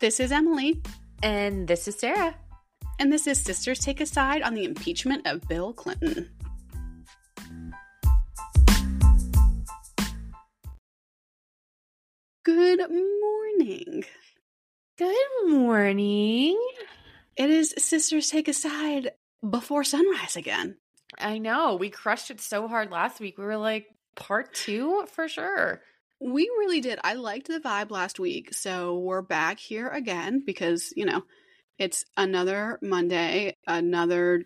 This is Emily. And this is Sarah. And this is Sisters Take a Side on the impeachment of Bill Clinton. Good morning. Good morning. It is Sisters Take a Side before sunrise again. I know. We crushed it so hard last week. We were like, part two for sure. We really did. I liked the vibe last week. So we're back here again because, you know, it's another Monday, another,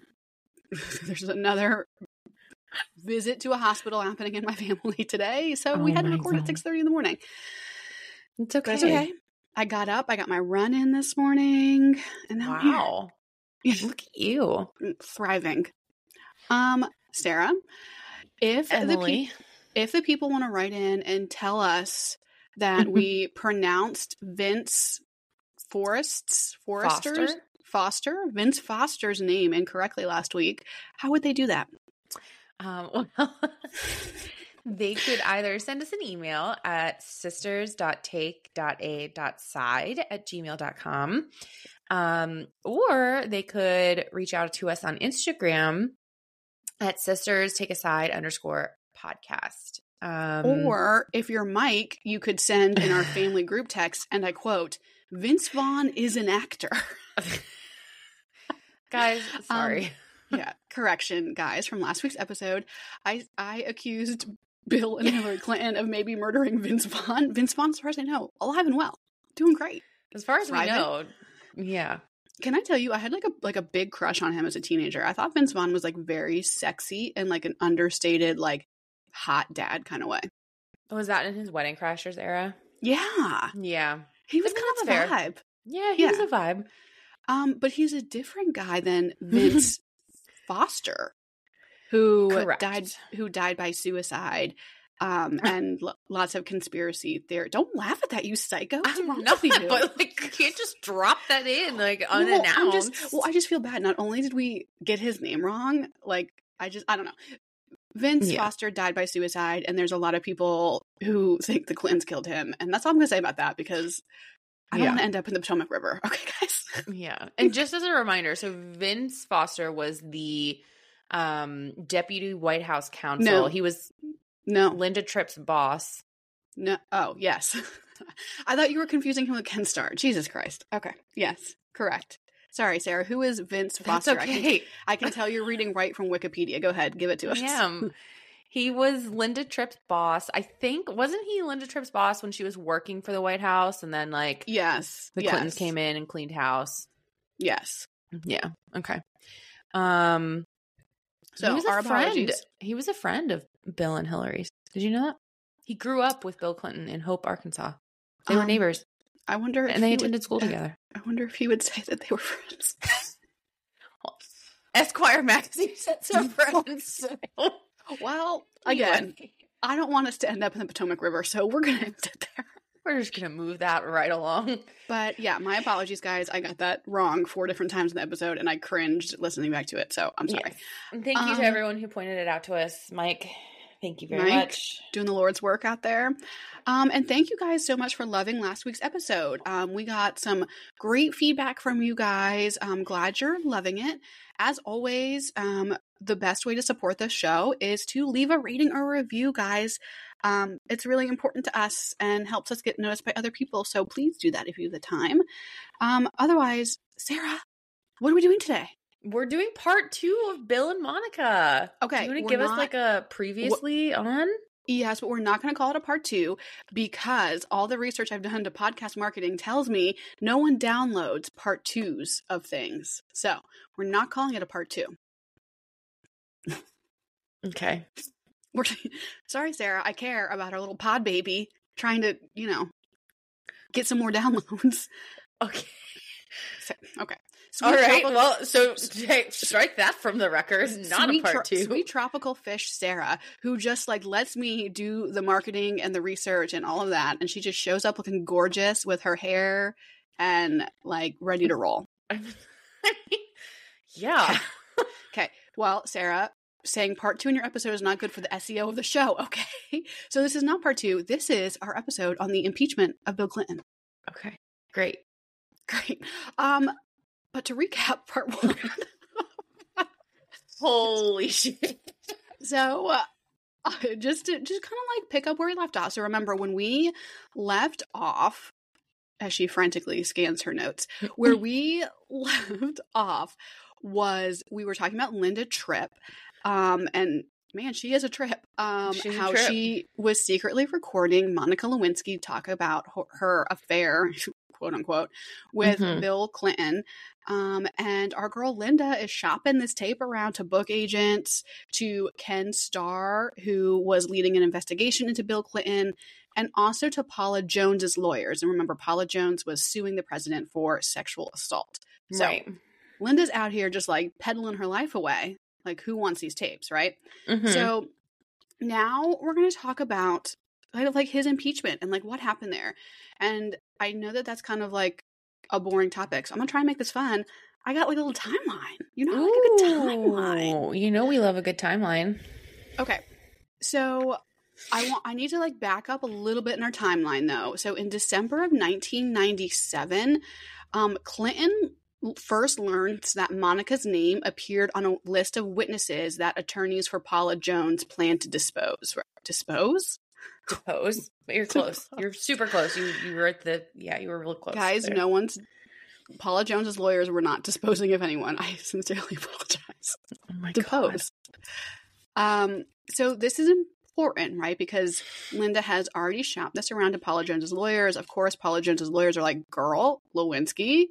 there's another visit to a hospital happening in my family today. So Oh we had to record at God. 6.30 in the morning. It's okay. That's okay. I got up, I got my run in this morning, and now. Wow. Look at you. thriving. Um, Sarah, if the pe- Emily. If the people want to write in and tell us that we pronounced Vince Forrest's Forrester's Foster? Foster Vince Foster's name incorrectly last week, how would they do that? Um, well, they could either send us an email at sisters.take.a.side at gmail.com. Um, or they could reach out to us on Instagram at sisters take a side underscore podcast. Um, or if you're Mike, you could send in our family group text, and I quote, Vince Vaughn is an actor. guys, sorry. yeah, correction, guys, from last week's episode. I I accused Bill and Hillary Clinton of maybe murdering Vince Vaughn. Vince Vaughn, as far as I know, alive and well, doing great. as far as we know, yeah. Can I tell you, I had like a like a big crush on him as a teenager. I thought Vince Vaughn was like very sexy and like an understated, like hot dad kind of way. Was that in his Wedding Crashers era? Yeah, Yeah. he was kind of a that's vibe. Yeah, he was a vibe. Um, but he's a different guy than Vince Foster, who Correct. died who died by suicide. Um, and lo- lots of conspiracy theory. Don't laugh at that, you psycho. What's I'm wrong not, with but like you can't just drop that in like Well, unannounced. I'm just, well, I just feel bad. Not only did we get his name wrong, like I just, I don't know. Vince Yeah. Foster died by suicide, and there's a lot of people who think the Clintons killed him, and that's all I'm gonna say about that because I don't Yeah. want to end up in the Potomac River. Okay, guys. yeah. And just as a reminder, so Vince Foster was the um deputy White House counsel. No. He was No, Linda Tripp's boss. No. Oh, yes. I thought you were confusing him with Ken Starr. Jesus Christ. Okay. Yes. Correct. Sorry, Sarah. Who is Vince That's Foster? I, can, okay. I can tell you're reading right from Wikipedia. Go ahead. Give it to us. I. He was Linda Tripp's boss. I think wasn't he Linda Tripp's boss when she was working for the White House and then like Yes. the yes. Clintons came in and cleaned house. Yes. Yeah. Okay. Um So he was a our friend. apologies. He was a friend of Bill and Hillary's. Did you know that? He grew up with Bill Clinton in Hope, Arkansas. They were Um, neighbors I wonder if and they attended would, school together. I wonder if he would say that they were friends. Esquire magazine said so friends. well, again, I don't want us to end up in the Potomac River, so we're going to end it there. we're just gonna move that right along. But yeah, my apologies, guys. I got that wrong four different times in the episode, and I cringed listening back to it. So I'm sorry. Yes. And thank you Um, to everyone who pointed it out to us, Mike. Thank you very Mike? much. doing the Lord's work out there. Um, and thank you guys so much for loving last week's episode. Um, we got some great feedback from you guys. I'm glad you're loving it. As always, um, the best way to support this show is to leave a rating or review, guys. Um, it's really important to us and helps us get noticed by other people. So please do that if you have the time. Um, otherwise, Sarah, what are we doing today? We're doing part two of Bill and Monica. Okay, Do you want to give us like a previously on? Yes, but we're not going to call it a part two because all the research I've done to podcast marketing tells me no one downloads part twos of things. So we're not calling it a part two. Okay. We're sorry, Sarah. I care about our little pod baby trying to, you know, get some more downloads. Okay. Okay. All Sweet right. tropical- Well, so strike that from the record. Not a sweet part tro- two. Sweet tropical fish Sarah, who just like lets me do the marketing and the research and all of that, and she just shows up looking gorgeous with her hair and like ready to roll. yeah. Okay. Well, Sarah, saying part two in your episode is not good for the SEO of the show. Okay. So this is not part two. This is our episode on the impeachment of Bill Clinton. Okay. Great. Great. Um, but to recap part one. Holy shit. So, uh, just to just kind of like pick up where we left off. So, remember when we left off, as she frantically scans her notes, where we left off was we were talking about Linda Tripp, um, and man, she is a trip. Um, She's a how trip. she was secretly recording Monica Lewinsky talk about her, her affair, quote unquote, with Mhm. Bill Clinton. Um, and our girl Linda is shopping this tape around to book agents, to Ken Starr, who was leading an investigation into Bill Clinton, and also to Paula Jones's lawyers. And remember, Paula Jones was suing the president for sexual assault. So right. Linda's out here just like peddling her life away. Like, who wants these tapes, right? Mhm. So now we're going to talk about kind of like his impeachment and like what happened there. And I know that that's kind of like a boring topic. So I'm going to try and make this fun. I got like a little timeline. You know, I like a good timeline. You know we love a good timeline. Okay. So I want I need to like back up a little bit in our timeline though. So in December of 1997, um Clinton first learns that Monica's name appeared on a list of witnesses that attorneys for Paula Jones planned to dispose. Dispose? Depose. But you're close. You're super close. You you were at the yeah, you were real close. Guys, there. no one's Paula Jones's lawyers were not disposing of anyone. I sincerely apologize. Oh my god. depose. Um, so this is important, right? Because Linda has already shopped this around to Paula Jones's lawyers. Of course, Paula Jones's lawyers are like, "Girl, Lewinsky,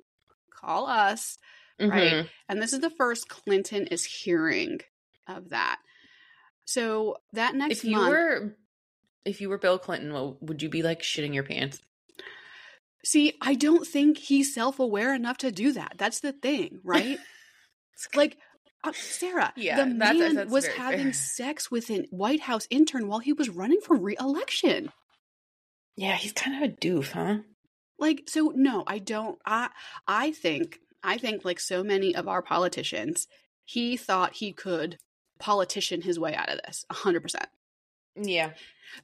call us." Right. Mhm. And this is the first Clinton is hearing of that. So that next If you month, were if you were Bill Clinton, what, would you be like shitting your pants? see, I don't think he's self-aware enough to do that. That's the thing, right? like. Uh, Sarah, Yeah, the man that's was having fair. sex with a White House intern while he was running for re-election. Yeah, he's kind of a doof, huh? like so no i don't i i think i think like so many of our politicians he thought he could politician his way out of this 100% Yeah.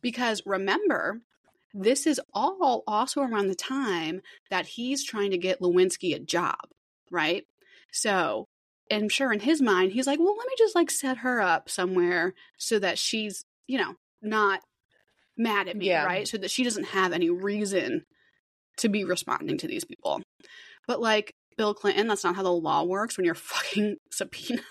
because remember this is all also around the time that he's trying to get lewinsky a job right so i'm sure in his mind he's like well let me just like set her up somewhere so that she's you know not mad at me Yeah. right so that she doesn't have any reason to be responding to these people but like bill clinton that's not how the law works when you're fucking subpoenaed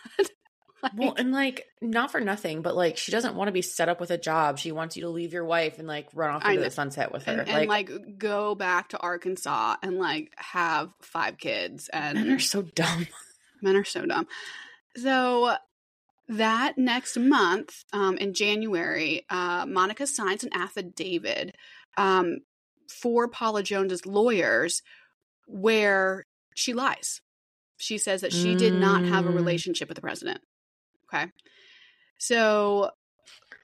Like, Well, and like not for nothing, but like she doesn't want to be set up with a job. She wants you to leave your wife and like run off into the sunset with her. and, and like go back to arkansas and like have five kids and men are so dumb. Men are so dumb. So that next month, um, in January, uh, Monica signs an affidavit um, for Paula Jones's lawyers, where she lies. She says that she did not have a Mm. relationship with the president. Okay, so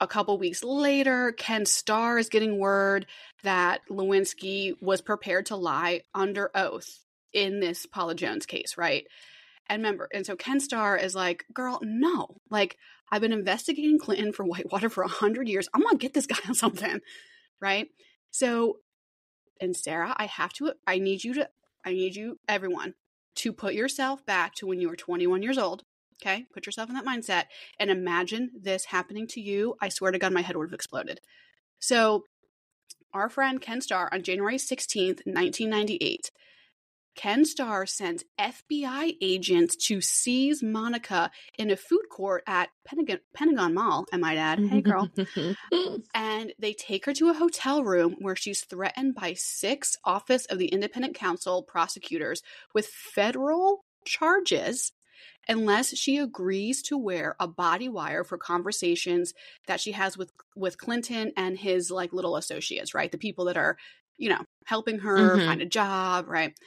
a couple weeks later, Ken Starr is getting word that Lewinsky was prepared to lie under oath in this Paula Jones case, right? And remember, and so Ken Starr is like, girl, no. Like, I've been investigating Clinton for Whitewater for a hundred years. I'm gonna get this guy on something. Right? So, and Sarah, I have to, I need you to, I need you, everyone, to put yourself back to when you were 21 years old. Okay? Put yourself in that mindset and imagine this happening to you. I swear to God, my head would have exploded. So, our friend Ken Starr on January 16th, 1998, Ken Starr sends FBI agents to seize Monica in a food court at Pentagon, Pentagon Mall, I might add. Hey, girl. and they take her to a hotel room where she's threatened by six Office of the Independent Counsel prosecutors with federal charges unless she agrees to wear a body wire for conversations that she has with with Clinton and his like little associates, right? The people that are, you know, helping her Mhm. find a job, right?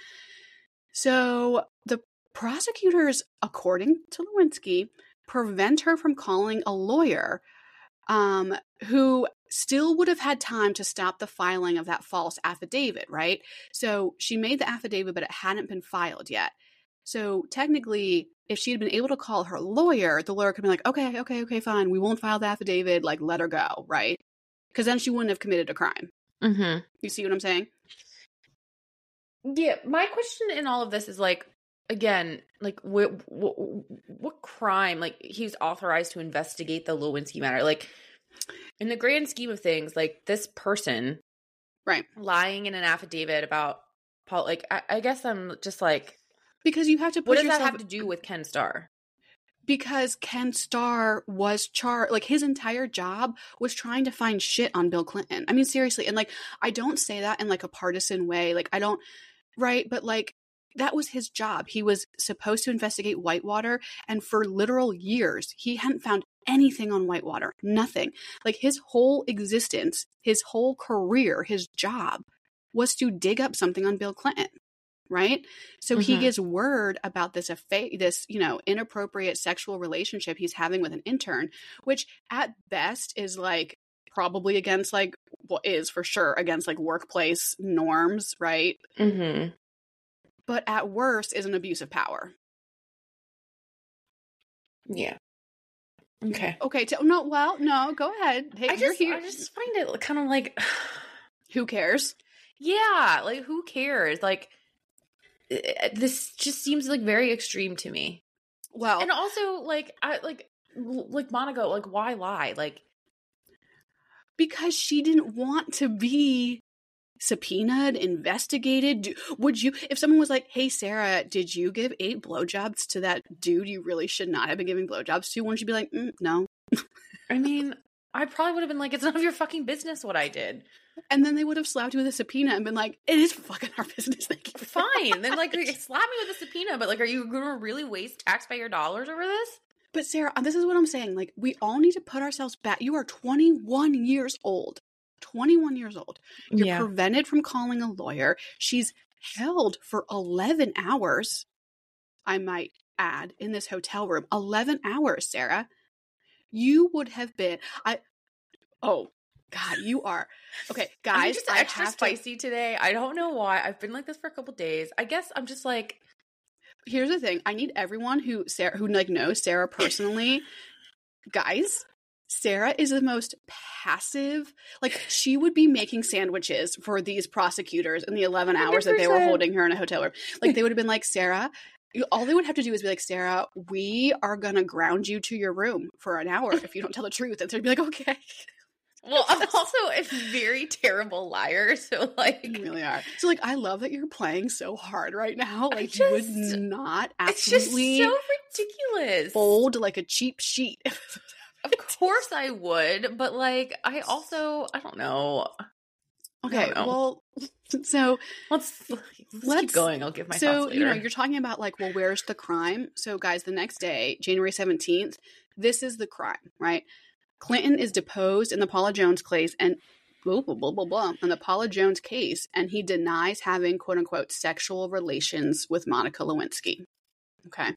So the prosecutors, according to Lewinsky, prevent her from calling a lawyer um, who still would have had time to stop the filing of that false affidavit, right? So she made the affidavit, but it hadn't been filed yet. So technically, if she had been able to call her lawyer, the lawyer could be like, okay, okay, okay, fine. We won't file the affidavit. Like, let her go, right? Because then she wouldn't have committed a crime. mm-hmm. You see what I'm saying? Yeah, my question in all of this is like, again, like what what, what crime? Like he's authorized to investigate the Lewinsky matter. Like in the grand scheme of things, like this person, right, lying in an affidavit about Paul. Like I, I guess I'm just like, because you have to. Put what does yourself- that have to do with Ken Starr? because Ken Starr was char like his entire job was trying to find shit on Bill Clinton. I mean seriously, and like I don't say that in like a partisan way. Like I don't right, but like that was his job. He was supposed to investigate Whitewater and for literal years he hadn't found anything on Whitewater. Nothing. Like his whole existence, his whole career, his job was to dig up something on Bill Clinton right? So mm-hmm. he gives word about this affa- this, you know, inappropriate sexual relationship he's having with an intern, which at best is like probably against like what well, is for sure against like workplace norms, right? Mm-hmm. But at worst is an abuse of power. Yeah. Okay. Okay. T- no. Well, no. Go ahead. Hey, I just, I just find it kind of like, who cares? Yeah. Like, who cares? Like, this just seems like very extreme to me. Well, and also like I like like Monica, like why lie? Like because she didn't want to be subpoenaed, investigated. Would you, if someone was like, "Hey, Sarah, did you give eight blowjobs to that dude you really should not have been giving blowjobs to?" Wouldn't you be like, mm, "No"? I mean, I probably would have been like, "It's none of your fucking business what I did." And then they would have slapped you with a subpoena and been like, "It is fucking our business." Thank you. Fine. then like slap me with a subpoena, but like, are you going to really waste taxpayer dollars over this? But Sarah, uh, this is what I'm saying. Like, we all need to put ourselves back. You are 21 years old. 21 years old. You're yeah. prevented from calling a lawyer. She's held for 11 hours. I might add in this hotel room. 11 hours, Sarah. You would have been I Oh, God, you are okay, guys. I'm just extra spicy to, today. I don't know why. I've been like this for a couple days. I guess I'm just like. Here's the thing. I need everyone who Sarah who like knows Sarah personally. guys, Sarah is the most passive. Like she would be making sandwiches for these prosecutors in the 11 hours 100%. that they were holding her in a hotel room. Like they would have been like, Sarah, all they would have to do is be like, Sarah, we are gonna ground you to your room for an hour if you don't tell the truth. And so would be like, okay. Well, I'm also a very terrible liar, so like you really are. So like I love that you're playing so hard right now. Like just, you would not absolutely so ridiculous. Fold like a cheap sheet. of course I would, but like I also I don't know. Okay, don't know. well, so let's, let's, let's keep going. I'll give my so you know you're talking about like well where's the crime? So guys, the next day, January seventeenth, this is the crime, right? Clinton is deposed in the Paula Jones case and blah blah blah blah blah in the Paula Jones case, and he denies having quote unquote sexual relations with Monica Lewinsky. Okay.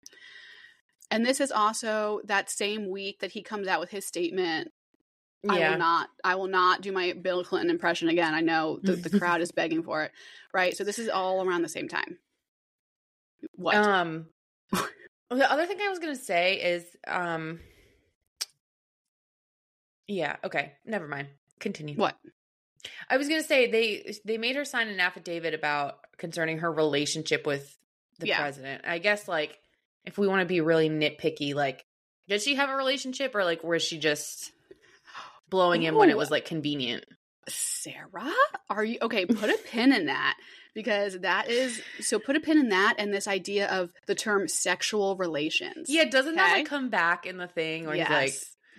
And this is also that same week that he comes out with his statement. Yeah. I will not I will not do my Bill Clinton impression again. I know the, the crowd is begging for it. Right. So this is all around the same time. What? Um the other thing I was gonna say is um yeah. Okay. Never mind. Continue. What? I was gonna say they they made her sign an affidavit about concerning her relationship with the yeah. president. I guess like if we want to be really nitpicky, like did she have a relationship or like was she just blowing him Ooh. when it was like convenient? Sarah, are you okay? Put a pin in that because that is so. Put a pin in that and this idea of the term sexual relations. Yeah, doesn't okay? that like come back in the thing? Or yes. like,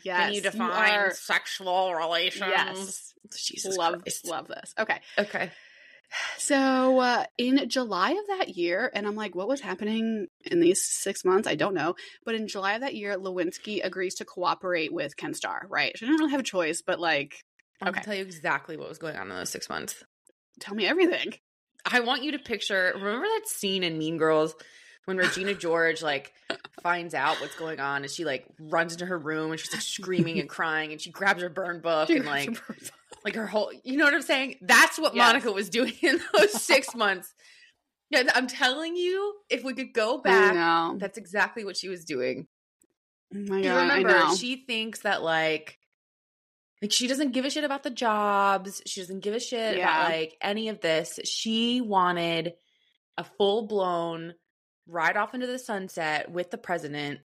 Yes, Can you define you are, sexual relations? Yes. Jesus love, Christ. love this. Okay. Okay. So uh, in July of that year, and I'm like, what was happening in these six months? I don't know. But in July of that year, Lewinsky agrees to cooperate with Ken Starr, right? She didn't really have a choice, but like, okay. I can tell you exactly what was going on in those six months. Tell me everything. I want you to picture, remember that scene in Mean Girls when Regina George like finds out what's going on and she like runs into her room and she's like screaming and crying and she grabs her burn book she and like her like her whole you know what I'm saying? That's what yes. Monica was doing in those six months. Yeah, I'm telling you, if we could go back, that's exactly what she was doing. Oh my god! Remember, she thinks that like like she doesn't give a shit about the jobs. She doesn't give a shit yeah. about like any of this. She wanted a full blown ride off into the sunset with the president.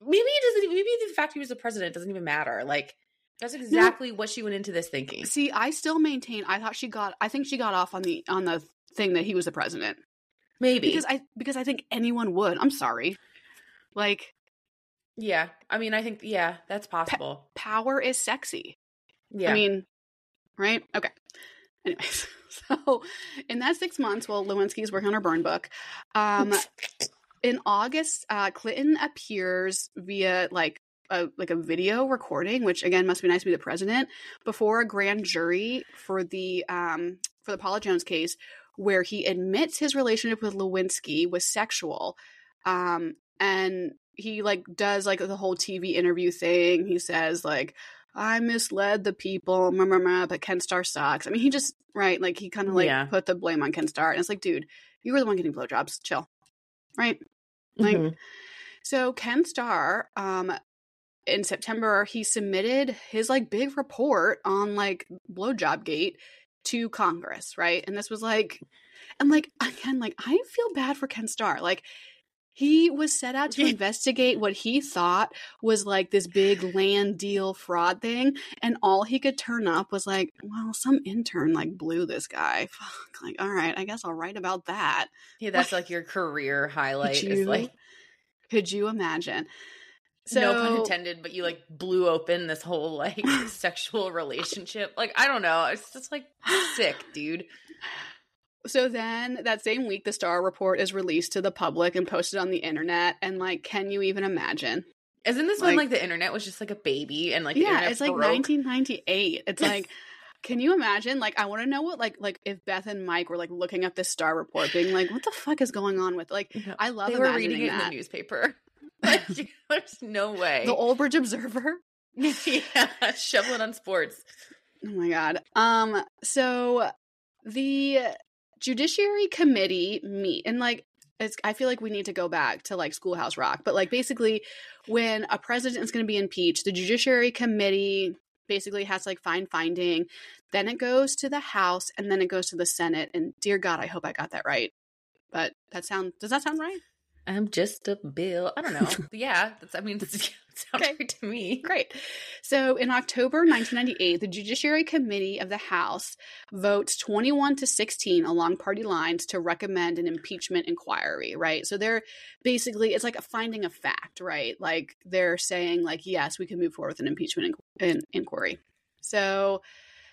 Maybe it doesn't. Maybe the fact he was the president doesn't even matter. Like that's exactly no. what she went into this thinking. See, I still maintain. I thought she got. I think she got off on the on the thing that he was the president. Maybe because I because I think anyone would. I'm sorry. Like, yeah. I mean, I think yeah, that's possible. Pa- power is sexy. Yeah. I mean, right? Okay. Anyways, so in that six months, while Lewinsky is working on her burn book, um, in August, uh, Clinton appears via like a like a video recording, which again must be nice to be the president before a grand jury for the um for the Paula Jones case, where he admits his relationship with Lewinsky was sexual, um, and he like does like the whole TV interview thing. He says like I misled the people, blah, blah, blah, but Ken Starr sucks. I mean, he just, right, like he kind of like yeah. put the blame on Ken Starr. And it's like, dude, you were the one getting blowjobs. Chill. Right? Like, mm-hmm. so Ken Starr, um, in September, he submitted his like big report on like blowjob gate to Congress, right? And this was like, and like, again, like, I feel bad for Ken Starr. Like, he was set out to investigate what he thought was like this big land deal fraud thing, and all he could turn up was like, "Well, some intern like blew this guy." Fuck, like, all right, I guess I'll write about that. Yeah, that's like, your career highlight. Could you, like, could you imagine? So, no pun intended, but you like blew open this whole like sexual relationship. Like, I don't know. It's just like sick, dude. So then that same week, the Starr report is released to the public and posted on the internet. And like, can you even imagine? Isn't this like, when like the internet was just like a baby and like yeah, it's like 1998. It's like. Can you imagine? Like, I want to know what, like, like if Beth and Mike were like looking at this Starr report, being like, "What the fuck is going on with?" Like, I love. They were reading it that. in the newspaper. like, there's no way. The Old Bridge Observer. yeah, shoveling on sports. Oh my god. Um. So the judiciary committee meet and like it's, I feel like we need to go back to like Schoolhouse Rock, but like basically, when a president is going to be impeached, the Judiciary Committee basically has like find finding, then it goes to the House, and then it goes to the Senate. And dear God, I hope I got that right. But that sound does that sound right? I'm just a bill. I don't know. yeah, that's, I mean, that sounds okay. to me. Great. So in October 1998, the Judiciary Committee of the House votes 21 to 16 along party lines to recommend an impeachment inquiry, right? So they're basically, it's like a finding of fact, right? Like they're saying, like, yes, we can move forward with an impeachment in- inquiry. So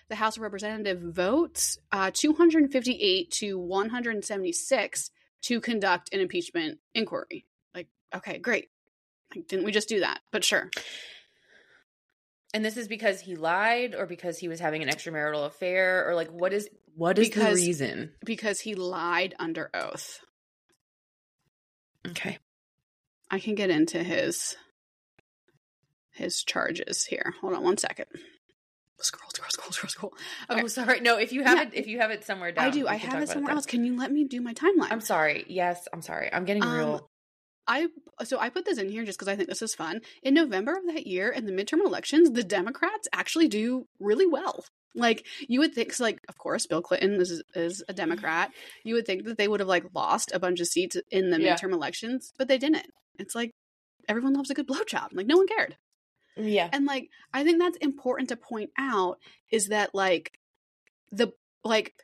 the House of Representatives votes uh, 258 to 176 to conduct an impeachment inquiry. Like, okay, great. Like, didn't we just do that? But sure. And this is because he lied or because he was having an extramarital affair or like what is what is because, the reason? Because he lied under oath. Okay. I can get into his his charges here. Hold on one second. Scroll, scroll, scroll, scroll, scroll. Okay. Oh, sorry. No, if you have yeah. it, if you have it somewhere down, I do. I have it somewhere it else. Can you let me do my timeline? I'm sorry. Yes, I'm sorry. I'm getting um, real. I so I put this in here just because I think this is fun. In November of that year, in the midterm elections, the Democrats actually do really well. Like you would think, so like of course, Bill Clinton is is a Democrat. You would think that they would have like lost a bunch of seats in the yeah. midterm elections, but they didn't. It's like everyone loves a good blowjob. Like no one cared. Yeah. And like I think that's important to point out is that like the like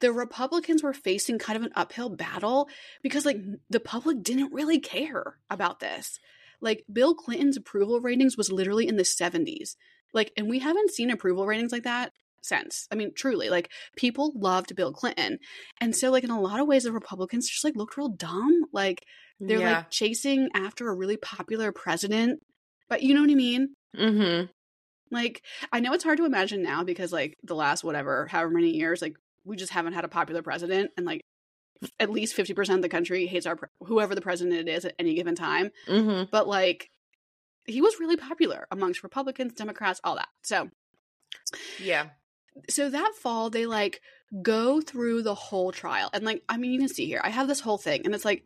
the Republicans were facing kind of an uphill battle because like the public didn't really care about this. Like Bill Clinton's approval ratings was literally in the 70s. Like and we haven't seen approval ratings like that since. I mean, truly, like people loved Bill Clinton. And so like in a lot of ways the Republicans just like looked real dumb. Like they're yeah. like chasing after a really popular president but you know what I mean? Mm-hmm. Like, I know it's hard to imagine now because, like, the last whatever, however many years, like, we just haven't had a popular president, and like, at least fifty percent of the country hates our whoever the president is at any given time. Mm-hmm. But like, he was really popular amongst Republicans, Democrats, all that. So, yeah. So that fall, they like go through the whole trial, and like, I mean, you can see here, I have this whole thing, and it's like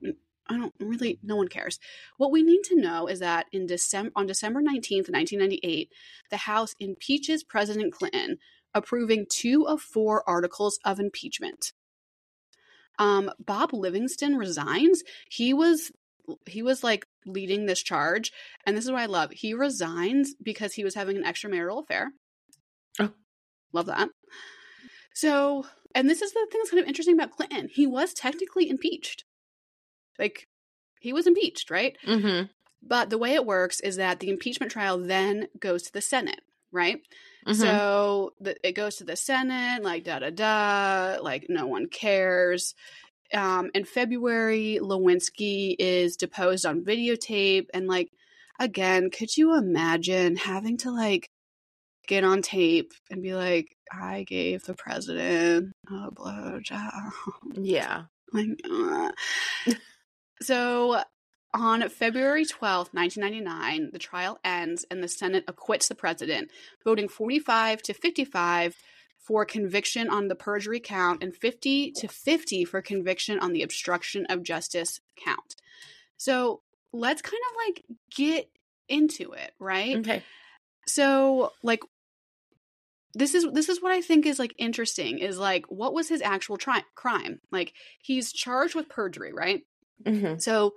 I don't really, no one cares. What we need to know is that in December, on December 19th, 1998, the House impeaches President Clinton, approving two of four articles of impeachment. Um, Bob Livingston resigns. He was he was like leading this charge, and this is what I love. He resigns because he was having an extramarital affair. Oh. love that. So, and this is the thing that's kind of interesting about Clinton. He was technically impeached. Like, he was impeached, right? Mm-hmm. But the way it works is that the impeachment trial then goes to the Senate, right? Mm-hmm. So the, it goes to the Senate, like da da da, like no one cares. Um, in February, Lewinsky is deposed on videotape, and like again, could you imagine having to like get on tape and be like, "I gave the president a blowjob," yeah. like, uh. so on February 12th, 1999, the trial ends and the Senate acquits the president, voting 45 to 55 for conviction on the perjury count and 50 to 50 for conviction on the obstruction of justice count. So let's kind of like get into it, right? Okay. So like this is this is what I think is like interesting is like what was his actual tri- crime? Like he's charged with perjury, right? Mm-hmm. So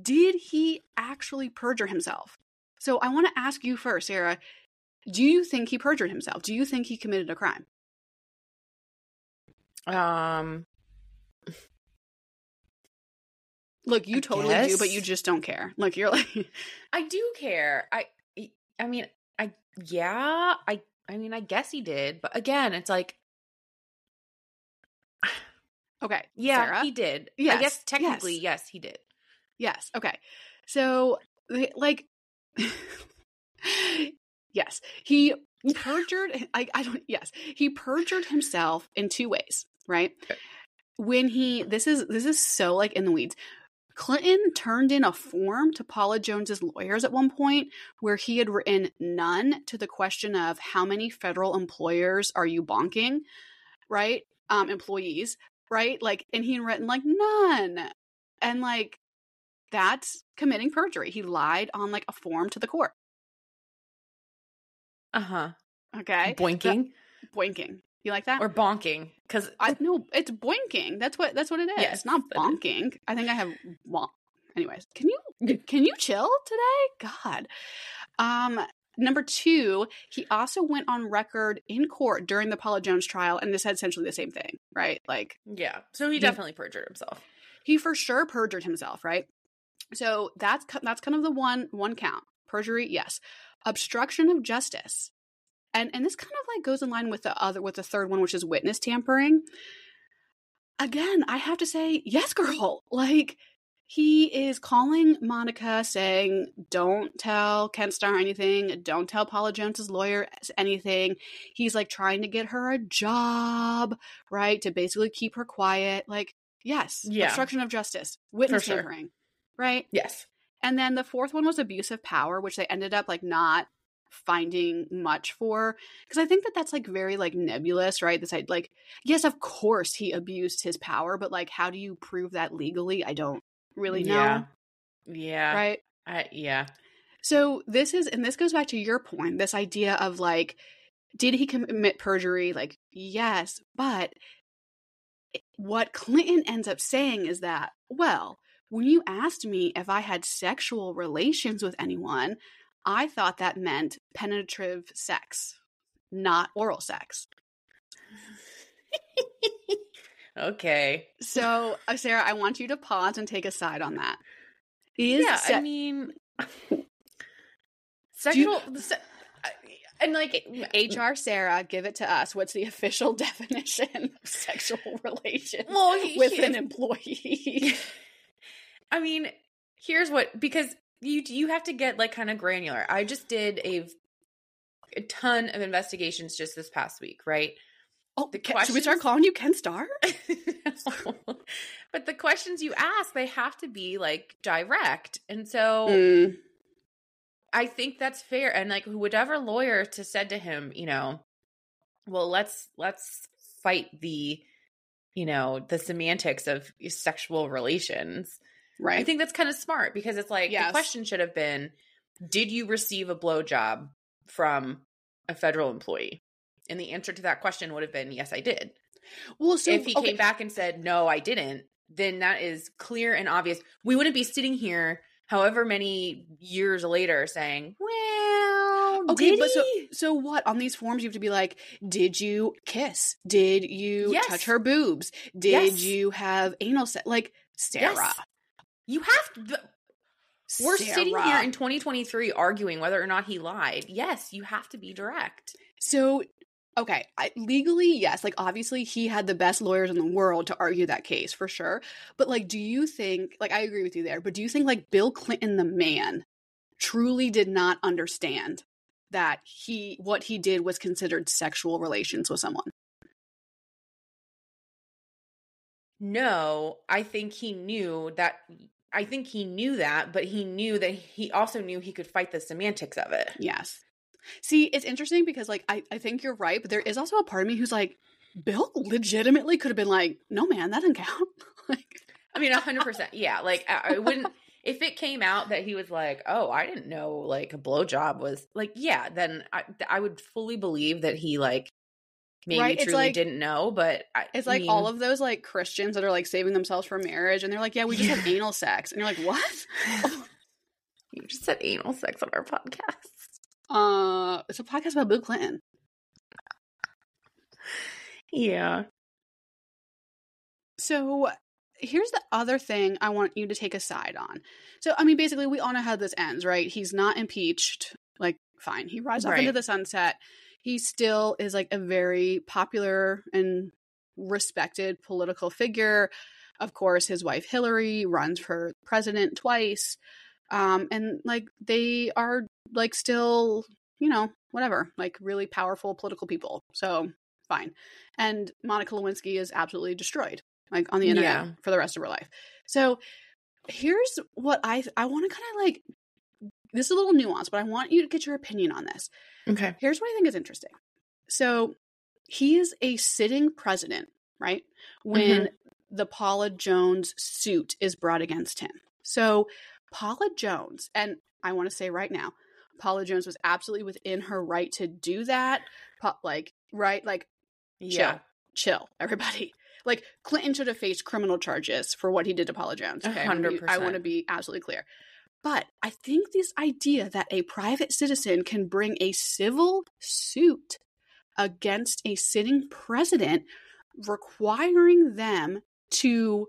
did he actually perjure himself? So I want to ask you first, Sarah. Do you think he perjured himself? Do you think he committed a crime? Um. Look, you I totally do, but you just don't care. Like you're like, I do care. I I mean, I yeah, I I mean, I guess he did, but again, it's like okay, yeah, Sarah? he did. Yes, I guess technically, yes. yes, he did. Yes. Okay. So, like, yes, he perjured. I, I don't. Yes, he perjured himself in two ways. Right. Okay. When he this is this is so like in the weeds. Clinton turned in a form to Paula Jones's lawyers at one point where he had written none to the question of how many federal employers are you bonking, right? Um, employees, right? Like, and he had written like none, and like that's committing perjury. He lied on like a form to the court. Uh huh. Okay, Boinking That- boinking. You like that? or bonking because I no, it's boinking. That's what that's what it is. Yes, it's not bonking. I think I have. Well, anyways, can you can you chill today? God. Um. Number two, he also went on record in court during the Paula Jones trial, and this had essentially the same thing, right? Like yeah. So he He- definitely perjured himself. he for sure perjured himself, right? So that's that's kind of the one one count. Perjury, yes. Obstruction of justice. And and this kind of like goes in line with the other with the third one which is witness tampering. Again, I have to say, yes girl. Like he is calling Monica saying, "Don't tell Ken Starr anything. Don't tell Paula Jones's lawyer anything." He's like trying to get her a job, right? To basically keep her quiet. Like, yes, Yeah. obstruction of justice, witness sure. tampering, right? Yes. And then the fourth one was abuse of power, which they ended up like not finding much for because I think that that's like very like nebulous, right? This like yes, of course he abused his power, but like how do you prove that legally? I don't really know, Yeah. Yeah. right? I, yeah. So this is, and this goes back to your point, this idea of like, did he commit perjury? Like, yes, but what Clinton ends up saying is that, well, when you asked me if I had sexual relations with anyone, I thought that meant penetrative sex, not oral sex. Okay. So, uh, Sarah, I want you to pause and take a side on that. Is yeah. se- I mean, sexual. se- and like HR Sarah, give it to us. What's the official definition of sexual relation Well, he- with he- an employee? I mean, here's what because you you have to get like kind of granular. I just did a a ton of investigations just this past week, right? Oh, The Ken- should we start calling you Ken Starr? but the questions you ask, they have to be like direct. And so Mm, I think that's fair. And like whatever lawyer to said to him, you know, well, let's let's fight the, you know, the semantics of sexual relations. right. I think that's kind of smart because it's like Yes. the question should have been, did you receive a blowjob from a federal employee? And the answer to that question would have been, yes, I did. Well, so if he okay, came back and said, no, I didn't, then that is clear and obvious. We wouldn't be sitting here however many years later saying, well, Okay, did but so so what? On these forms, you have to be like, did you kiss? Did you Yes. touch her boobs? Did Yes. you have anal sex? Like Sarah, Yes. You have to. We're sitting here in 2023 arguing whether or not he lied. Yes, you have to be direct. So, okay, I, legally, yes. Like, obviously, he had the best lawyers in the world to argue that case for sure. But, like, do you think, like, I agree with you there, but do you think, like, Bill Clinton, the man, truly did not understand that he, what he did was considered sexual relations with someone? No, I think he knew that. I think he knew that, but he knew that he also knew he could fight the semantics of it. Yes. See, it's interesting because, like, I, I think you're right, but there is also a part of me who's like, Bill legitimately could have been like, no, man, that doesn't count. like, I mean, 100%. Yeah. Like, I, I wouldn't, if it came out that he was like, oh, I didn't know like a blowjob was like, yeah, then I, I would fully believe that he like maybe Right, truly like- didn't know. But I, It's like all of those like Christians that are like saving themselves for marriage, and they're like, "Yeah, we just have anal sex," and you're like, "What?" you just said anal sex on our podcast. Uh, it's a podcast about Bill Clinton. Yeah. So here's the other thing I want you to take a side on. So I mean, basically, we all know how this ends, right? He's not impeached. Like, fine, he rides off Right. into the sunset. He still is like a very popular and respected political figure. Of course, his wife Hillary runs for president twice. Um, and like they are like still, you know, whatever, like really powerful political people. So fine. And Monica Lewinsky is absolutely destroyed, like on the internet Yeah. for the rest of her life. So here's what I I want to kind of like. This is a little nuance, but I want you to get your opinion on this. Okay. Here's what I think is interesting. So he is a sitting president, right? When mm-hmm. the Paula Jones suit is brought against him. So Paula Jones, and I want to say right now, Paula Jones was absolutely within her right to do that. Like, right? Like, Yeah. chill, everybody. Like Clinton should have faced criminal charges for what he did to Paula Jones. Okay, I wanna I want to be absolutely clear. But I think this idea that a private citizen can bring a civil suit against a sitting president, requiring them to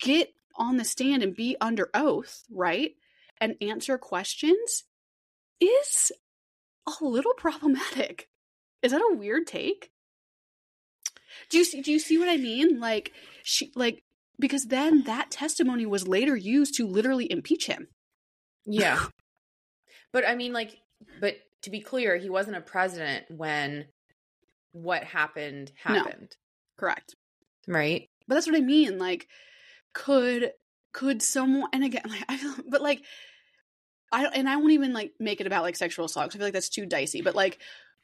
get on the stand and be under oath, right? And answer questions is a little problematic. Is that a weird take? Do you see do you see what I mean? Like she like because then that testimony was later used to literally impeach him. Yeah. but I mean, like, but to be clear, he wasn't a president when what happened No. happened. Correct. Right. But that's what I mean. Like, could could someone and again, like I feel, but like I don't, and I won't even like make it about like sexual assault. 'cause I feel like that's too dicey. But like,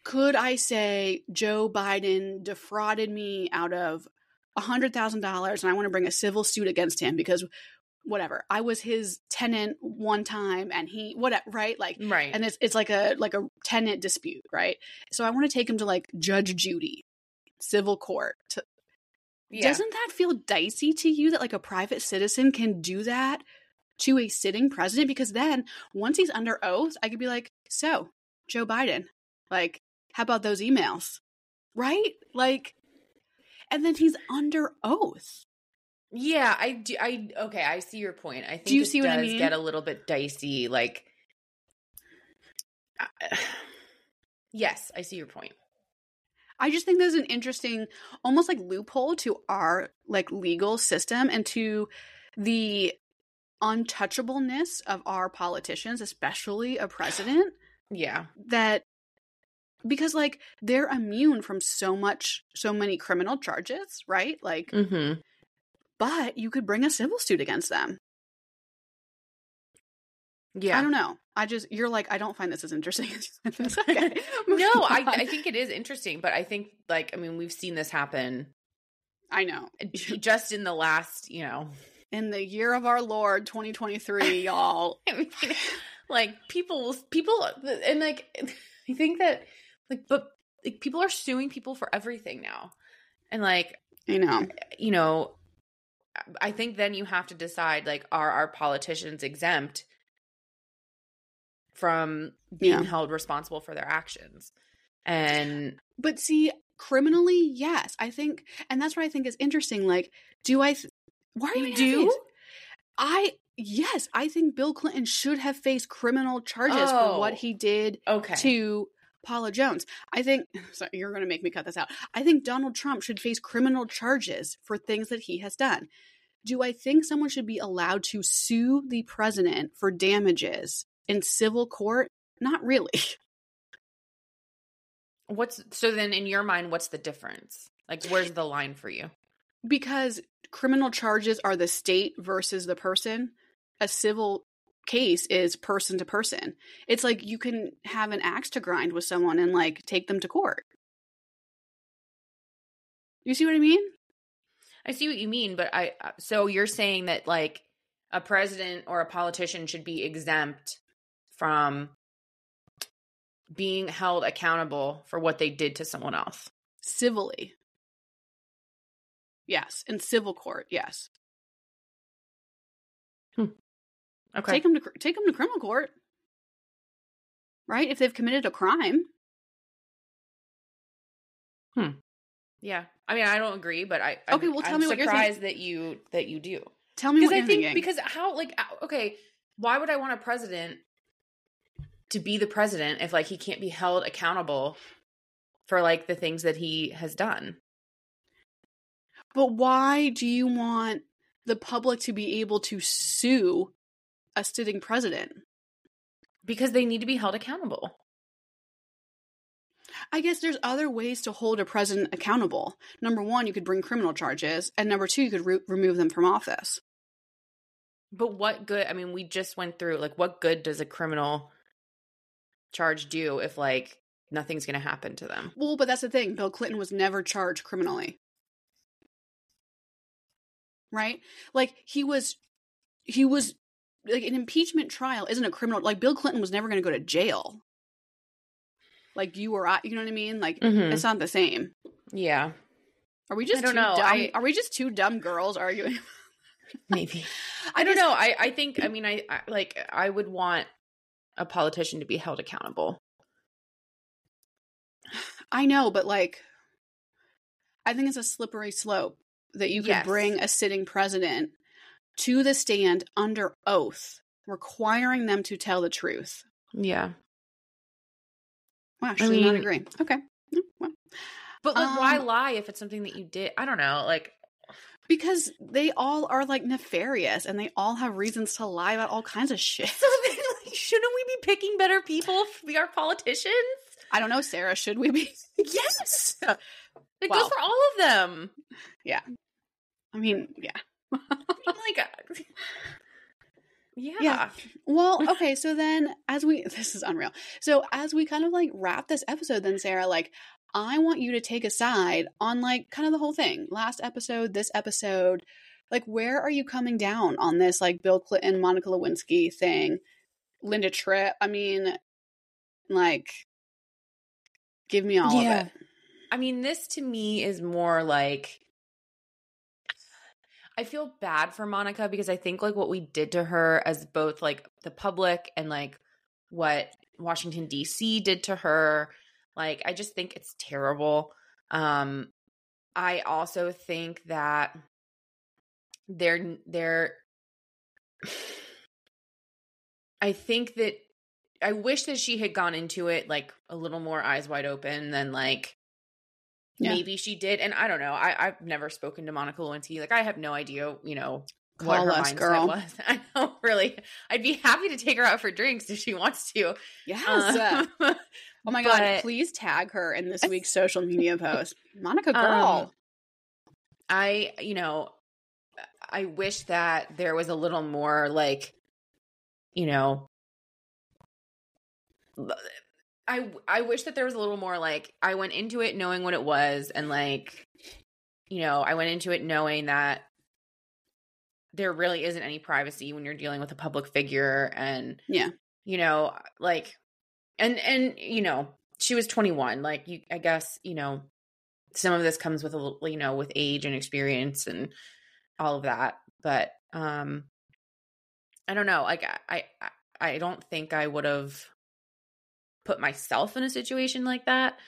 could I say Joe Biden defrauded me out of a hundred thousand dollars, and I want to bring a civil suit against him because whatever I was his tenant one time, and he whatever right like. Right. And it's it's like a like a tenant dispute, right? So I want to take him to like Judge Judy, civil court, to, yeah. doesn't that feel dicey to you that like a private citizen can do that to a sitting president? Because then once he's under oath, I could be like, so Joe Biden, like, how about those emails? Right? Like, and then he's under oath. Yeah, I do. I okay. I see your point. I think do you it see what I mean? get a little bit dicey. Like, I- yes, I see your point. I just think there's an interesting, almost like loophole to our like legal system and to the untouchableness of our politicians, especially a president. Yeah, that because like they're immune from so much so many criminal charges right like mm-hmm. but you could bring a civil suit against them yeah. i don't know i just you're like i don't find this as interesting It's okay. no, I, I think it is interesting, but I think like I mean we've seen this happen i know just in the last you know in the year of our lord 2023 y'all I mean, like people people and like I think that like but like people are suing people for everything now. And like, I know. you know, I think then you have to decide like, are our politicians exempt from being Yeah. held responsible for their actions? And But see, criminally, yes, I think, and that's what I think is interesting. Like, do I? Th- why are you You do? I yes, I think Bill Clinton should have faced criminal charges for what Oh. he did okay. to Paula Jones. I think sorry, you're going to make me cut this out. I think Donald Trump should face criminal charges for things that he has done. Do I think someone should be allowed to sue the president for damages in civil court? Not really. What's so then in your mind, what's the difference? Like, where's the line for you? Because criminal charges are the state versus the person a civil case is person to person. It's like you can have an axe to grind with someone and like take them to court. You see what i mean? I see what you mean, but I uh, so you're saying that like a president or a politician should be exempt from being held accountable for what they did to someone else. civilly yes in civil court yes Okay. take them to take them to criminal court right if they've committed a crime Hmm. yeah. I mean, I don't agree, but I Okay, I'm, well, tell I'm me what you're surprised that you that you do. tell me Because what I think thinking because how like uh, okay, why would I want a president to be the president if like he can't be held accountable for like the things that he has done? But why do you want the public to be able to sue a sitting president? Because they need to be held accountable. I guess there's other ways to hold a president accountable. Number one, you could bring criminal charges, and number two, you could re- remove them from office. But what good? I mean, we just went through like what good does a criminal charge do if like nothing's going to happen to them? Well, but that's the thing. Bill Clinton was never charged criminally. Right? Like he was he was like an impeachment trial isn't a criminal like Bill Clinton was never going to go to jail. Like you or I, you know what I mean? Like Mhm. it's not the same. Yeah, Are we just I don't know. dumb? I- Are we just two dumb girls arguing? maybe. I don't just- know. I I think I mean I, I like I would want a politician to be held accountable. I know, but like, I think it's a slippery slope that you could Yes. bring a sitting president to the stand under oath, requiring them to tell the truth. Yeah. Well, actually, not mean- agree. Okay. Mm, Well, But like why Um, lie if it's something that you did? I don't know. Like because they all are like nefarious, and they all have reasons to lie about all kinds of shit. so then like, shouldn't we be picking better people to be our politicians? I don't know, Sarah. Should we be? Yes. It Well. goes for all of them. Yeah. I mean, yeah. like uh, yeah. Yeah. Well, okay, so then as we this is unreal. So as we kind of like wrap this episode then Sarah, like I want you to take a side on like kind of the whole thing. Last episode, this episode, like where are you coming down on this like Bill Clinton, Monica Lewinsky thing? Linda Tripp, I mean like give me all Yeah. of it. I mean, this to me is more like I feel bad for Monica because I think like what we did to her as both like the public and like what Washington DC did to her, like I just think it's terrible. Um I also think that they're they're I think that I wish that she had gone into it like a little more eyes wide open than like Yeah. maybe she did. And I don't know. I, I've never spoken to Monica Lewinsky. Like I have no idea, you know, what Call her us, mindset girl. was. I don't really. I'd be happy to take her out for drinks if she wants to. Yes. Um, oh my god, please tag her in this week's social media post. Monica girl. Um, I, you know, I wish that there was a little more like, you know, I I wish that there was a little more like I went into it knowing what it was and like, you know, I went into it knowing that there really isn't any privacy when you're dealing with a public figure and Yeah. you know, like and and you know, she was 21 like you I guess, you know, some of this comes with a little, you know, with age and experience and all of that. But um I don't know. Like I I I don't think I would have put myself in a situation like that.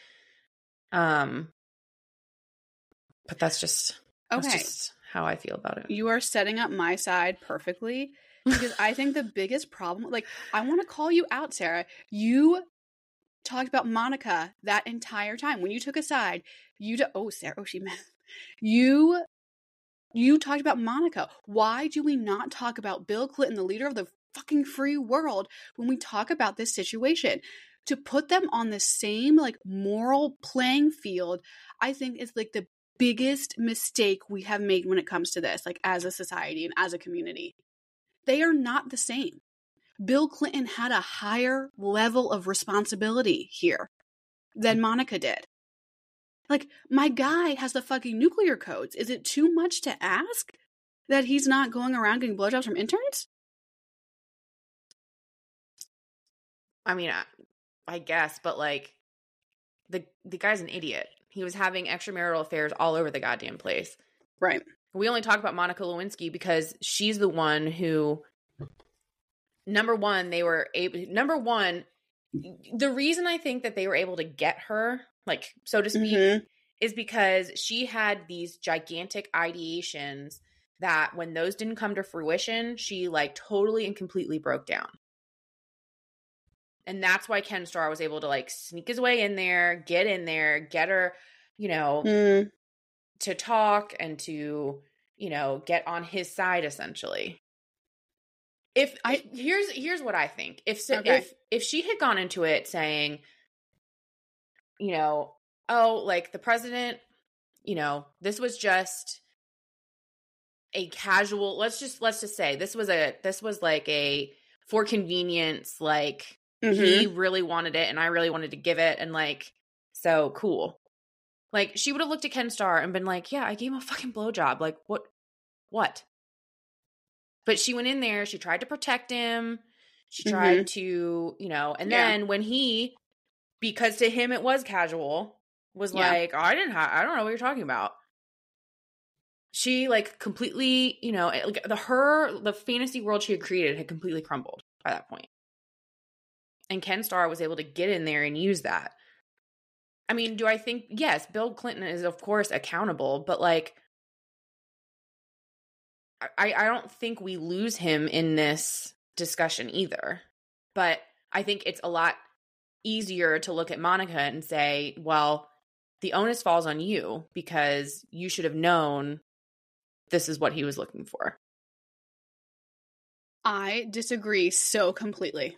Um but that's just Okay. that's just how I feel about it. You are setting up my side perfectly because I think the biggest problem, like, I want to call you out, Sarah. You talked about Monica that entire time. When you took a side, you, do- oh, Sarah, oh, she meant, you, you talked about Monica. Why do we not talk about Bill Clinton, the leader of the fucking free world, when we talk about this situation? To put them on the same, like, moral playing field, I think is like the biggest mistake we have made when it comes to this, like as a society and as a community. They are not the same. Bill Clinton had a higher level of responsibility here than Monica did. Like, my guy has the fucking nuclear codes. Is it too much to ask that he's not going around getting blowjobs from interns? I mean, I, I guess, but like the the guy's an idiot. He was having extramarital affairs all over the goddamn place. Right. We only talk about Monica Lewinsky because she's the one who number one, they were able number one, the reason I think that they were able to get her, like so to speak, Mhm. is because she had these gigantic ideations that when those didn't come to fruition, she like totally and completely broke down. And that's why Ken Starr was able to like sneak his way in there, get in there, get her, you know, Mm, to talk and to, you know, get on his side essentially. If I here's here's what I think. If so, Okay. if if she had gone into it saying, you know, oh, like the president, you know, this was just a casual let's just let's just say this was a this was like a for convenience like mhm. he really wanted it and I really wanted to give it and like so cool. Like she would have looked at Ken Starr and been like, "Yeah, I gave him a fucking blowjob. Like what what?" But she went in there, she tried to protect him. She tried to, you know, and Yeah. then when he because to him it was casual, was Yeah. like, oh, "I didn't have I don't know what you're talking about." She like completely, you know, like the her the fantasy world she had created had completely crumbled by that point. And Ken Starr was able to get in there and use that. I mean, do I think yes, Bill Clinton is of course accountable, but like I, I don't think we lose him in this discussion either. But I think it's a lot easier to look at Monica and say, well, the onus falls on you because you should have known this is what he was looking for. I disagree so completely.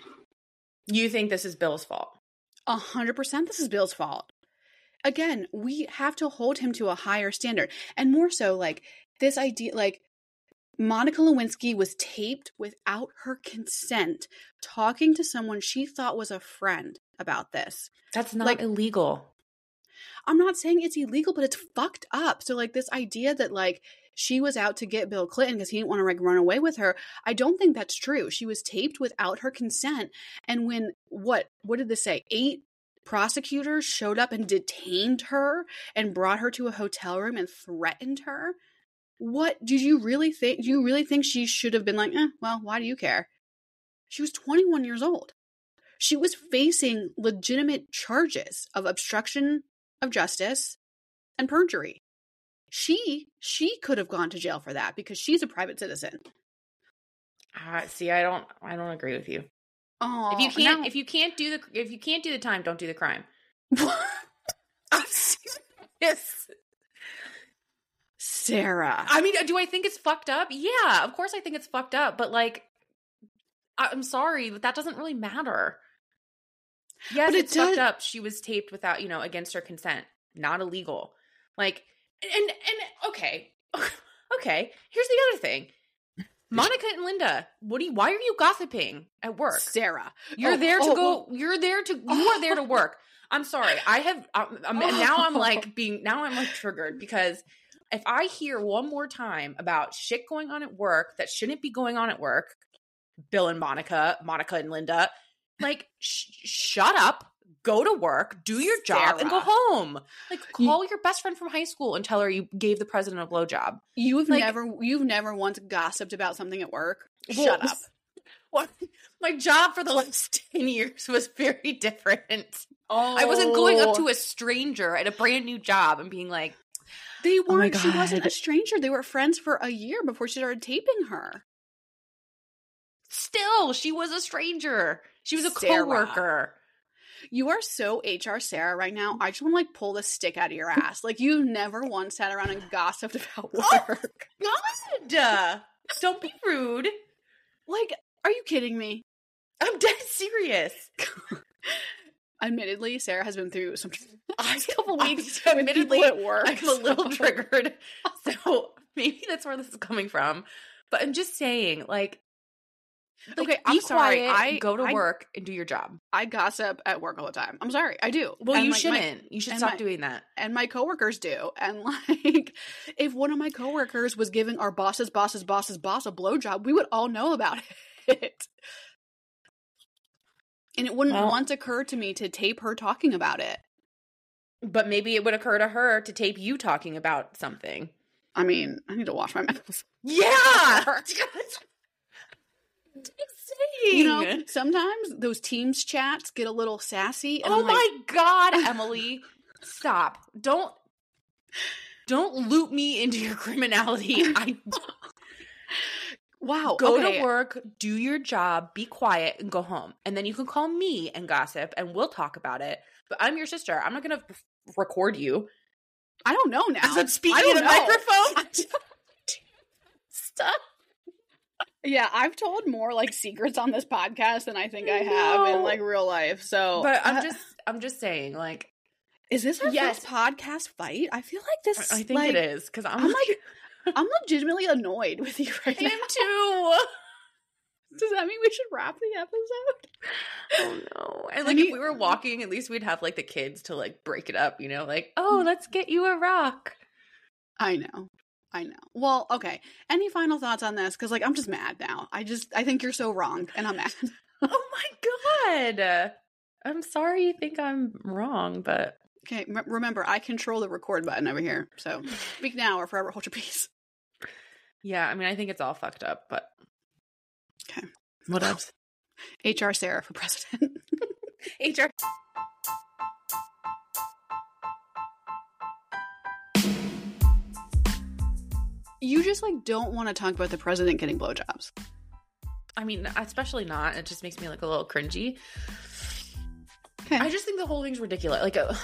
You think this is Bill's fault. A hundred percent this is Bill's fault. Again, we have to hold him to a higher standard. And more so, like this idea like Monica Lewinsky was taped without her consent, talking to someone she thought was a friend about this. That's not Like- illegal. I'm not saying it's illegal, but it's fucked up. So like this idea that like she was out to get Bill Clinton because he didn't want to like run away with her, I don't think that's true. She was taped without her consent. And when what what did this say? Eight prosecutors showed up and detained her and brought her to a hotel room and threatened her. What did you really think? Do you really think she should have been like, eh, well, why do you care? She was 21 years old. She was facing legitimate charges of obstruction of justice and perjury. She she could have gone to jail for that because she's a private citizen. Uh, see, I don't I don't agree with you. Oh, if you can't if you can't do the if you can't do the time, don't do the crime. I'm serious. Sarah, I mean, do I think it's fucked up? Yeah, of course I think it's fucked up, but like I'm sorry, but that doesn't really matter. Yes, But it it's fucked up. She was taped without, you know, against her consent. Not illegal. Like and and okay. Okay. Here's the other thing. Monica and Linda, what do you why are you gossiping at work? Sarah, You're Oh, there to oh, go. Oh. You're there to. You are there to work. I'm sorry. I have. Um, um, I'm, I'm, now I'm oh. like being. Now I'm like triggered because if I hear one more time about shit going on at work that shouldn't be going on at work, Bill and Monica, Monica and Linda, like sh- shut up. Go to work, do your job, and go home. Like You- call your best friend from high school and tell her you gave the president a blowjob. You've Like- never you've never once gossiped about something at work. Well, Shut up. My job for the last 10 years was very different. Oh, I wasn't going up to oh. a stranger at a brand new job and being like, They Oh weren't. she wasn't a stranger. They were friends for a year before she started taping her. still, she was a stranger. She was a Sarah. coworker. You are so HR Sarah right now. I just want to like pull the stick out of your ass. Like you never once sat around and gossiped about Oh. work. God. Don't be rude. like, are you kidding me? I'm dead serious. Admittedly, Sarah has been through some Last couple weeks, with admittedly, at work. I'm a little triggered. So maybe that's where this is coming from. But I'm just saying, like, like, Okay, I'm sorry. quiet, I- go to I- work and do your job. I gossip at work all the time. I'm sorry, I do. Well, And, you like, shouldn't. you should stop my- doing that. and my coworkers do. And like, if one of my coworkers was giving our boss's boss's boss's boss a blowjob, we would all know about it. And it wouldn't Well- once occur to me to tape her talking about it. But maybe it would occur to her to tape you talking about something. I mean, I need to wash my mouth. Yeah. You know, sometimes those Teams chats get a little sassy. And oh I'm like, my god, Emily. Stop. Don't don't loop me into your criminality. I wow, go okay. to work, do your job, be quiet, and go home. And then you can call me and gossip and we'll talk about it. But I'm your sister. I'm not gonna record you. I don't know now. As I'm speaking in a know. microphone. Stop. Yeah, I've told more like secrets on this podcast than I think I have in like real life. So, But I'm just I'm just saying, like is this our Yes. first podcast fight? I feel like this. I think like, it is. Because I'm, I'm like, I'm legitimately annoyed with you right I now. am too. Does that mean we should wrap the episode? Oh no. And I like mean- if we were walking, at least we'd have like the kids to like break it up, you know, like, oh, mm. let's get you a rock. I know. I know. Well, okay. Any final thoughts on this? Because like I'm just mad now. I just I think you're so wrong, and I'm mad. Oh my god. I'm sorry you think I'm wrong, but Okay, m- remember I control the record button over here. So speak now or forever hold your peace. yeah, I mean I think it's all fucked up, but Okay. What else? HR Sarah for president. HR you just like don't want to talk about the president getting blowjobs. I mean, especially not. It just makes me look a little cringy. Okay. I just think the whole thing's ridiculous. Like, uh,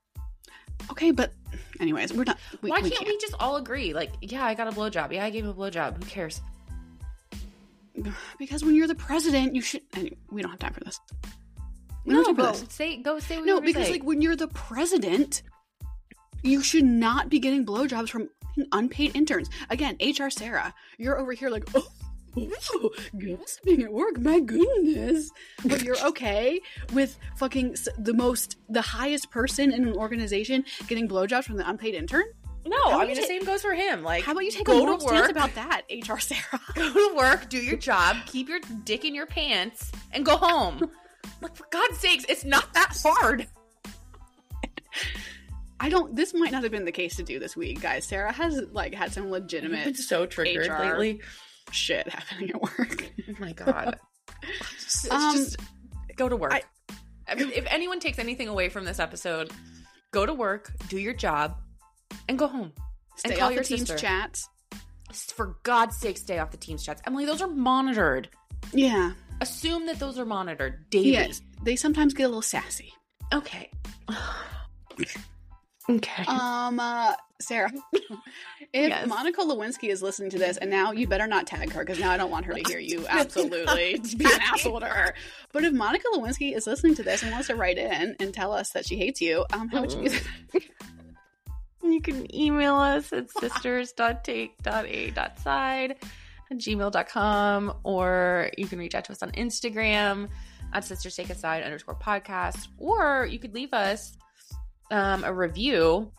okay, but anyways, we're not. We, why we can't, we just all agree? Like, yeah, I got a blowjob. Yeah, I gave him a blowjob. Who cares? Because when you're the president, you should. Anyway, we don't have time for this. We No, don't have time for go say go say what No, because like when you're the president, you should not be getting blowjobs from unpaid interns. Again, HR Sarah, you're over here like, oh, oh gossiping at work. My goodness, but you're okay with fucking the most, the highest person in an organization getting blowjobs from the unpaid intern. no, How I mean the ta- same goes for him. Like, How about you take go a moral to stance about that, HR Sarah? go to work, do your job, keep your dick in your pants, and go home. like, for God's sakes, it's not that hard. I don't. This might not have been the case to do this week, guys. Sarah has like had some legitimate been so triggered HR. lately. shit happening at work. Oh my god. It's just, Um, just- go to work. I- I mean, if anyone takes anything away from this episode, go to work, do your job, and go home. Stay call off your the team's sister. chats. For God's sake, stay off the Teams chats. Emily, those are monitored. Yeah. Assume that those are monitored daily. Yes. They sometimes get a little sassy. Okay. okay. Um, uh, Sarah, if Yes. Monica Lewinsky is listening to this, and now you better not tag her because now I don't want her to hear you absolutely be an asshole to her. But if Monica Lewinsky is listening to this and wants to write in and tell us that she hates you, um, how would you use You can email us at sisters.take.a.side at gmail.com or you can reach out to us on Instagram at sisters take aside underscore podcast or you could leave us um, a review.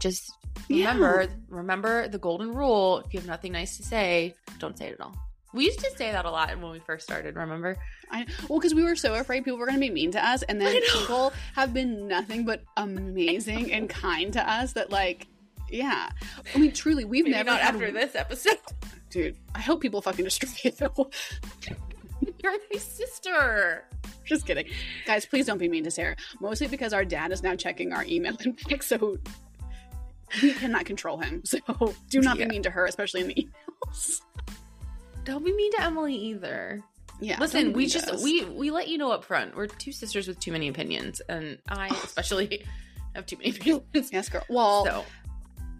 Just Yeah. remember, remember the golden rule. If you have nothing nice to say, don't say it at all. We used to say that a lot when we first started, remember? I well, because we were so afraid people were going to be mean to us, and then people have been nothing but amazing and kind to us. That like, yeah, I mean, truly, we've Maybe never not had after this episode. dude. I hope people fucking destroy you. You're my sister. Just kidding, guys. Please don't be mean to Sarah. Mostly because our dad is now checking our email inbox, so we cannot control him. So do not Yeah. be mean to her, especially in the emails. Don't be mean to Emily either. Yeah, Listen, we just us. we we let you know up front. We're two sisters with too many opinions, and I especially have too many opinions. yes, girl. Well, So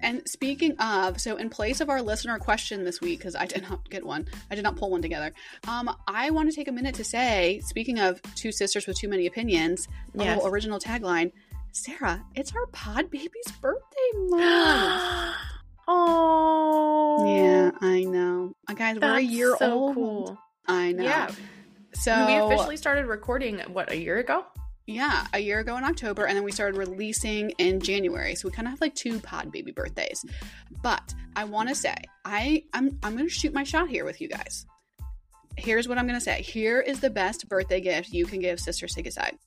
And speaking of, so in place of our listener question this week, because I did not get one, I did not pull one together. Um, I want to take a minute to say, speaking of two sisters with too many opinions, Yes. little original tagline. Sarah, it's our pod baby's birthday month. oh, yeah, I know. Uh, guys, we're a year so old. Cool. I know. Yeah. So we officially started recording what a year ago. Yeah, a year ago in October, and then we started releasing in January. So we kind of have like two pod baby birthdays. But I want to say, I I'm I'm going to shoot my shot here with you guys. Here's what I'm going to say. Here is the best birthday gift you can give Sister Take Aside.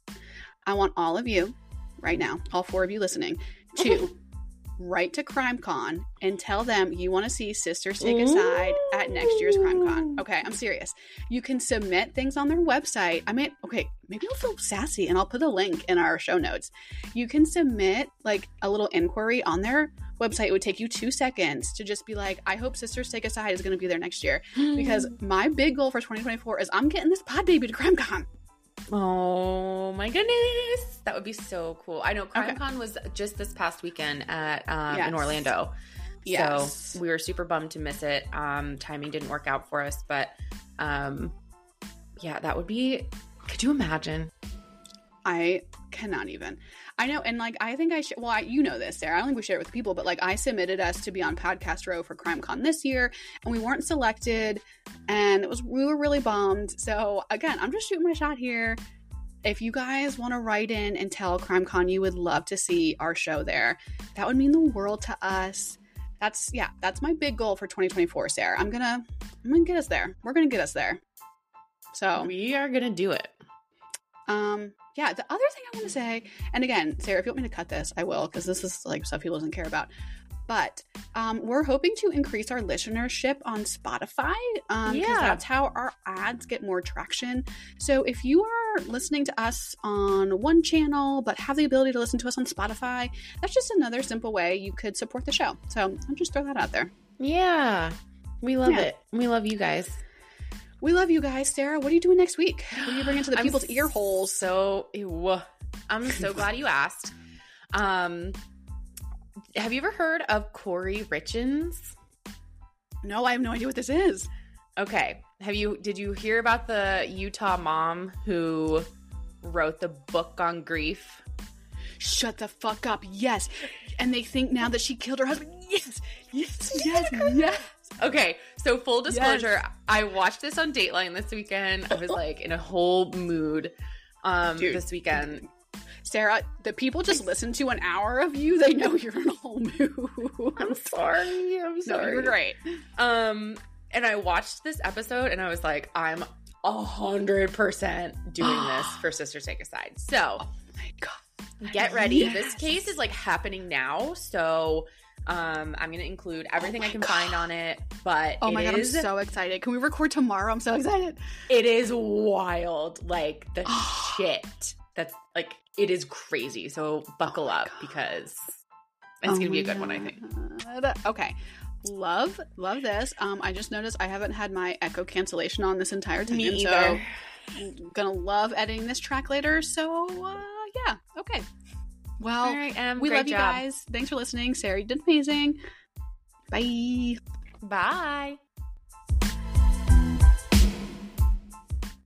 I want all of you right now, all four of you listening, to write to CrimeCon and tell them you want to see Sister Aside at next year's CrimeCon. Okay, I'm serious. You can submit things on their website. I mean, okay, maybe I'll feel sassy and I'll put a link in our show notes. You can submit like a little inquiry on their website. It would take you two seconds to just be like, I hope Sisters Take Aside is going to be there next year. Because my big goal for 2024 is I'm getting this pod baby to CrimeCon. Oh my goodness. That would be so cool. I know Okay. CrimeCon was just this past weekend at um, Yes. in Orlando. Yes. So we were super bummed to miss it. Um, timing didn't work out for us, but um, yeah, that would be. Could you imagine? I cannot even. I know, and like I think I should. Well, I, you know this, Sarah. I don't think we share it with people, but like I submitted us to be on Podcast Row for CrimeCon this year, and we weren't selected, and it was we were really bummed. So again, I'm just shooting my shot here. If you guys want to write in and tell CrimeCon you would love to see our show there, that would mean the world to us. That's yeah, that's my big goal for 2024, Sarah. I'm gonna I'm gonna get us there. We're gonna get us there. So We are gonna do it. Um, yeah, the other thing I want to say, and again, Sarah, if you want me to cut this, I will, because this is like stuff people doesn't care about. But um, we're hoping to increase our listenership on Spotify. Um, Yeah. that's how our ads get more traction. So if you are listening to us on one channel, but have the ability to listen to us on Spotify, that's just another simple way you could support the show. So I'll just throw that out there. Yeah, we love Yeah. it. We love you guys. We love you guys, Sarah. What are you doing next week? What are you bringing to the people's ear holes? So, ew. I'm so glad you asked. Um, have you ever heard of Kouri Richins? No, I have no idea what this is. Okay. Have you did you hear about the Utah mom who wrote the book on grief? Shut the fuck up. Yes. And they think now that she killed her husband. Yes. Yes. Yes. Yes. Okay, so full disclosure, I watched this on Dateline this weekend. I was like in a whole mood um Dude. this weekend. Sarah, the people just listen to an hour of you. They know you're in a whole mood. I'm sorry. I'm No, sorry. you're great. Um and I watched this episode and I was like, I'm a hundred percent doing this for Sisters Take Aside. So Oh my God. get ready. This case is like happening now. So um I'm gonna include everything I can God. find on it. But Oh my God. I'm so excited. Can we record tomorrow? I'm so excited. it is wild. Like the shit. That's like it is crazy. So buckle Oh up because it's Oh gonna be a good one, I think. Okay. Love, love this. Um, I just noticed I haven't had my echo cancellation on this entire time. Me so either. I'm gonna love editing this track later. So uh, yeah, okay. Well, All right, Em, we love you job. guys. Thanks for listening. Sarah, you did amazing. Bye. Bye.